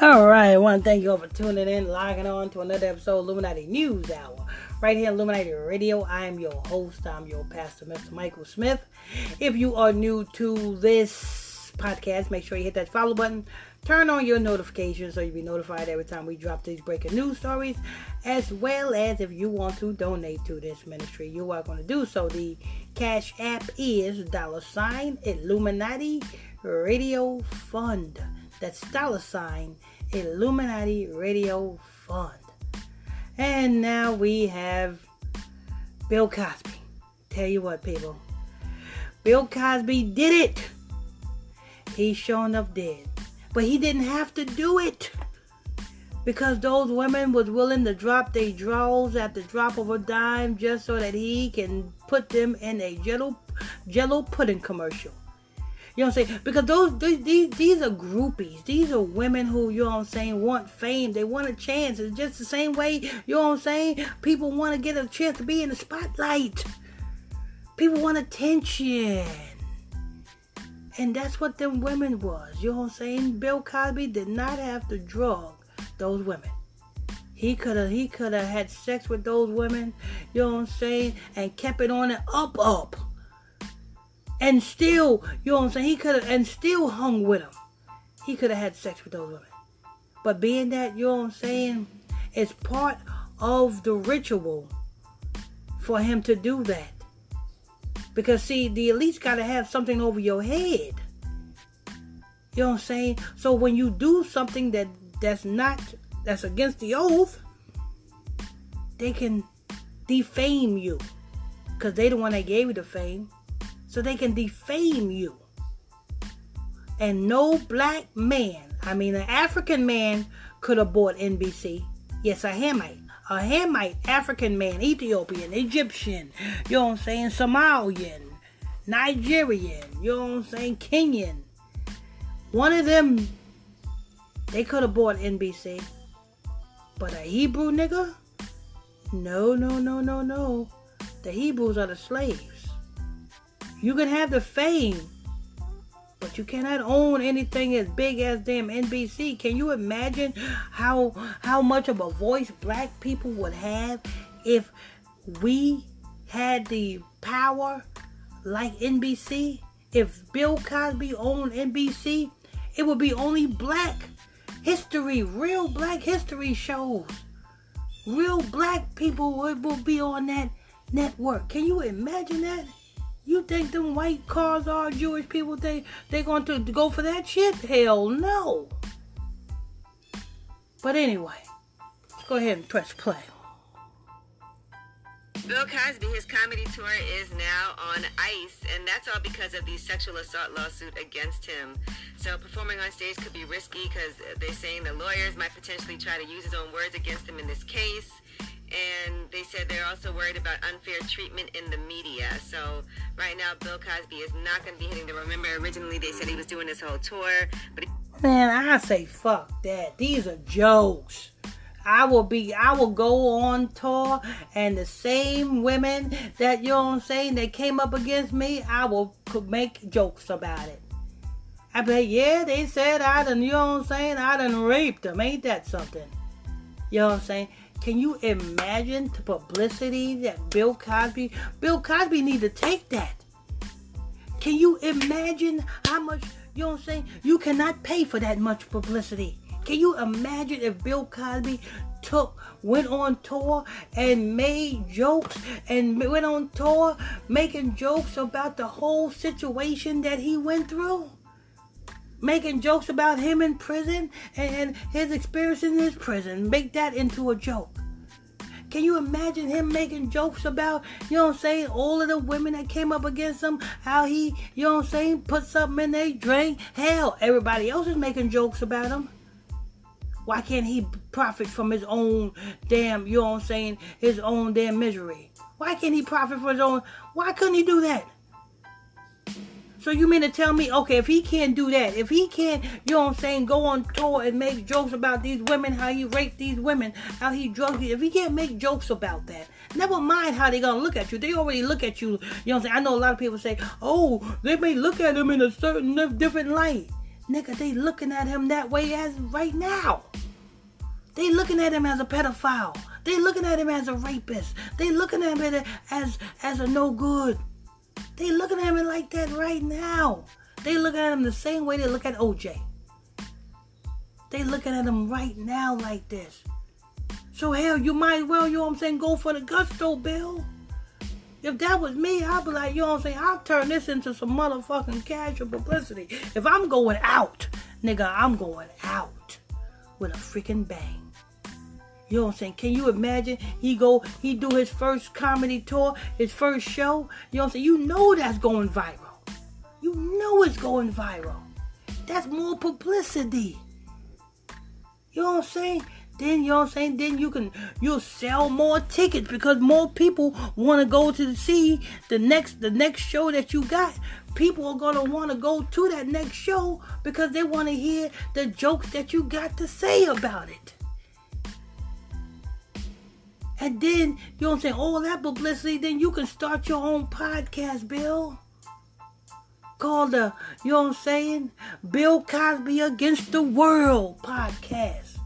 All right, I want to thank you all for tuning in, logging on to another episode of Illuminati News Hour. Right here, Illuminati Radio. I am your host. I'm your pastor, Mr. Michael Smith. If you are new to this podcast, make sure you hit that follow button. Turn on your notifications so you'll be notified every time we drop these breaking news stories. As well as if you want to donate to this ministry, you're going to do so. The Cash App is dollar sign Illuminati Radio Fund. That's dollar sign Illuminati Radio Fund. And now we have Bill Cosby. Tell you what, people. Bill Cosby did it. He sure enough did. But he didn't have to do it. Because those women was willing to drop their drawers at the drop of a dime just so that he can put them in a jello jello pudding commercial. You know what I'm saying? Because those these these are groupies. These are women who, you know what I'm saying, want fame. They want a chance. It's just the same way, you know what I'm saying? People want to get a chance to be in the spotlight. People want attention. And that's what them women was. You know what I'm saying? Bill Cosby did not have to drug those women. He could have he could have had sex with those women, you know what I'm saying, and kept it on it up up and still, you know what I'm saying? He could have, and still hung with him. He could have had sex with those women. But being that, you know what I'm saying, it's part of the ritual for him to do that. Because, see, the elites got to have something over your head. You know what I'm saying? So when you do something that that's not, that's against the oath, they can defame you. Because they the one that gave you the fame so they can defame you. And no black man, I mean, an African man could have bought NBC. Yes, a Hamite. A Hamite, African man, Ethiopian, Egyptian, you know what I'm saying, Somalian, Nigerian, you know what I'm saying, Kenyan. One of them, they could have bought NBC. But a Hebrew nigga? No, no, no, no, no. The Hebrews are the slaves. You can have the fame, but you cannot own anything as big as damn NBC. Can you imagine how how much of a voice black people would have if we had the power like NBC? If Bill Cosby owned NBC, it would be only black history, real black history shows. Real black people would, would be on that network. Can you imagine that? You think them white cars are Jewish people? They they going to go for that shit? Hell no. But anyway, go ahead and press play. Bill Cosby, his comedy tour is now on ice, and that's all because of the sexual assault lawsuit against him. So performing on stage could be risky because they're saying the lawyers might potentially try to use his own words against him in this case they're also worried about unfair treatment in the media. So right now, Bill Cosby is not going to be hitting the. Remember, originally they said he was doing this whole tour, but man, I say fuck that. These are jokes. I will be, I will go on tour, and the same women that you know what I'm saying that came up against me, I will make jokes about it. I be yeah, they said I done, you know what I'm saying, I done raped them. Ain't that something? You know what I'm saying? Can you imagine the publicity that Bill Cosby? Bill Cosby need to take that. Can you imagine how much? You know what I'm saying? You cannot pay for that much publicity. Can you imagine if Bill Cosby took, went on tour and made jokes and went on tour making jokes about the whole situation that he went through? Making jokes about him in prison and, his experience in his prison. Make that into a joke. Can you imagine him making jokes about, you know what I'm saying, all of the women that came up against him, how he, you know what I'm saying, put something in their drink? Hell, everybody else is making jokes about him. Why can't he profit from his own damn, you know what I'm saying, his own damn misery? Why can't he profit from his own? Why couldn't he do that? So you mean to tell me, okay, if he can't do that, if he can't, you know what I'm saying, go on tour and make jokes about these women, how he raped these women, how he drugged these, if he can't make jokes about that, never mind how they gonna look at you. They already look at you, you know what I'm saying? I know a lot of people say, oh, they may look at him in a certain different light. nigga, they looking at him that way as right now. They looking at him as a pedophile. They looking at him as a rapist. They looking at him as as a no good. They looking at him like that right now. They looking at him the same way they look at OJ. They looking at him right now like this. So hell, you might well, you know what I'm saying, go for the gusto, Bill. If that was me, I'd be like, you know what I'm saying, I'll turn this into some motherfucking casual publicity. If I'm going out, nigga, I'm going out with a freaking bang. You know what I'm saying? Can you imagine? He go, he do his first comedy tour, his first show. You know what I'm saying? You know that's going viral. You know it's going viral. That's more publicity. You know what I'm saying? Then you know what I'm saying? Then you can you'll sell more tickets because more people want to go to see the next the next show that you got. People are gonna want to go to that next show because they want to hear the jokes that you got to say about it. And then, you know what I'm saying, all oh, that publicity, then you can start your own podcast, Bill. Called the, you know what I'm saying, Bill Cosby Against the World podcast.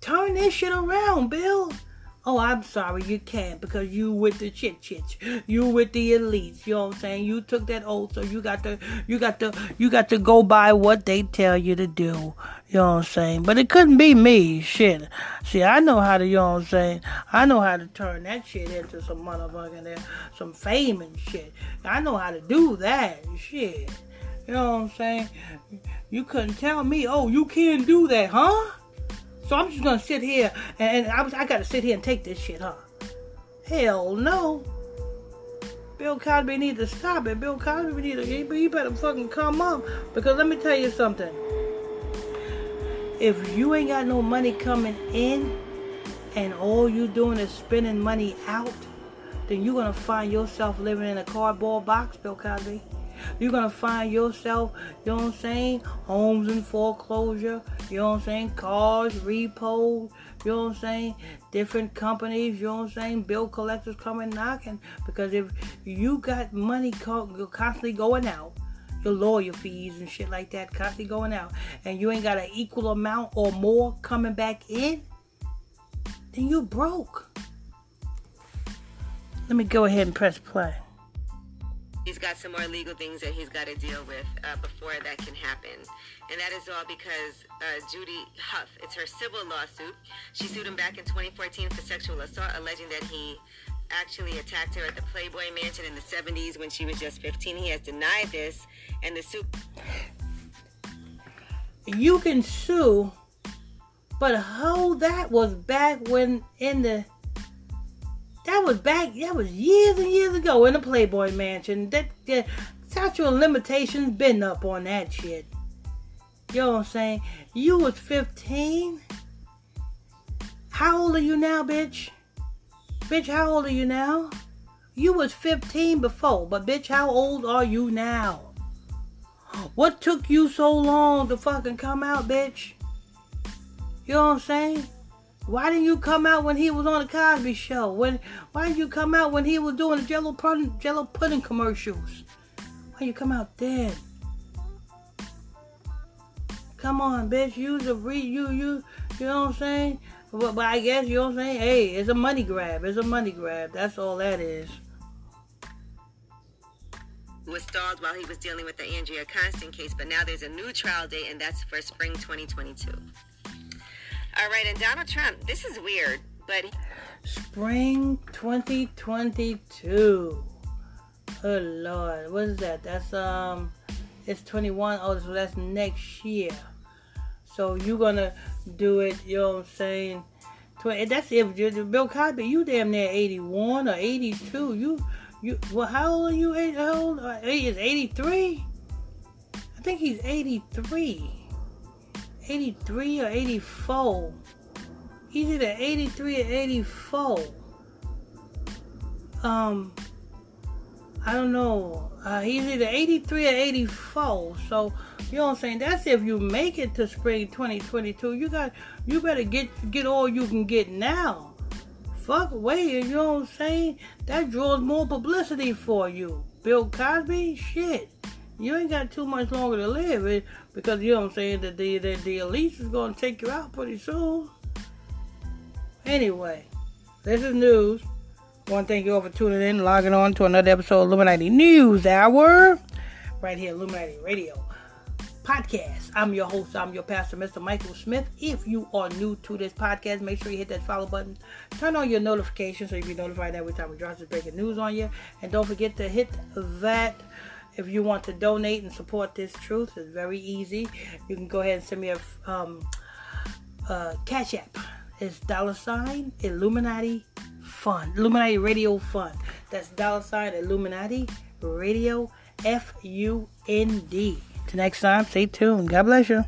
Turn this shit around, Bill. Oh, I'm sorry, you can't because you with the chit chits. You with the elites. You know what I'm saying? You took that oath, so you got to you got to you got to go by what they tell you to do. You know what I'm saying? But it couldn't be me. Shit. See, I know how to, you know what I'm saying? I know how to turn that shit into some motherfucking uh, some fame and shit. I know how to do that. Shit. You know what I'm saying? You couldn't tell me, oh, you can't do that, huh? So I'm just gonna sit here and, and I, was, I gotta sit here and take this shit, huh? Hell no. Bill Cosby need to stop it. Bill Cosby need to, he better fucking come up. Because let me tell you something. If you ain't got no money coming in and all you doing is spending money out, then you're gonna find yourself living in a cardboard box, Bill Cosby. You're gonna find yourself, you know what I'm saying, homes in foreclosure, you know what I'm saying, cars, repo, you know what I'm saying, different companies, you know what I'm saying, bill collectors coming knocking. Because if you got money constantly going out, your lawyer fees and shit like that constantly going out, and you ain't got an equal amount or more coming back in, then you broke. Let me go ahead and press play he's got some more legal things that he's got to deal with uh, before that can happen. And that is all because uh, Judy Huth, it's her civil lawsuit. She sued him back in 2014 for sexual assault, alleging that he actually attacked her at the Playboy Mansion in the 70s when she was just 15. He has denied this, and the suit. You can sue, but how that was back when in the was back. That was years and years ago in the Playboy Mansion. That, that statute of limitations been up on that shit. You know what I'm saying? You was 15. How old are you now, bitch? Bitch, how old are you now? You was 15 before, but bitch, how old are you now? What took you so long to fucking come out, bitch? You know what I'm saying? Why didn't you come out when he was on the Cosby Show? When why didn't you come out when he was doing the Jello pudding, Jello pudding commercials? Why you come out then? Come on, bitch. Use a re you you you know what I'm saying? But, but I guess you know what I'm saying. Hey, it's a money grab. It's a money grab. That's all that is. Was stalled while he was dealing with the Andrea Constand case, but now there's a new trial date, and that's for spring 2022. All right, and Donald Trump, this is weird, but. Spring 2022. Oh Lord, what is that? That's um, it's 21. Oh, so that's next year. So you're gonna do it. You know what I'm saying? That's if Bill Cosby, you damn near 81 or 82. You, you, well, how old are you? How old? Is 83. I think he's 83. 83 or 84. He's either 83 or 84. Um, I don't know. Uh, he's either 83 or 84. So, you know what I'm saying? That's if you make it to spring 2022. You got, you better get get all you can get now. Fuck away, you know what I'm saying? That draws more publicity for you. Bill Cosby, shit. You ain't got too much longer to live eh? because you know what I'm saying that the the, the elites is gonna take you out pretty soon. Anyway, this is news. To thank you all for tuning in, logging on to another episode of Illuminati News Hour, right here, Illuminati Radio podcast. I'm your host, I'm your pastor, Mr. Michael Smith. If you are new to this podcast, make sure you hit that follow button. Turn on your notifications so you'll be notified every time we drop this breaking news on you. And don't forget to hit that if you want to donate and support this truth. It's very easy. You can go ahead and send me a um, uh, cash app. It's dollar sign Illuminati Fund. Illuminati Radio Fund. That's dollar sign Illuminati Radio F U N D. Till next time, stay tuned. God bless you.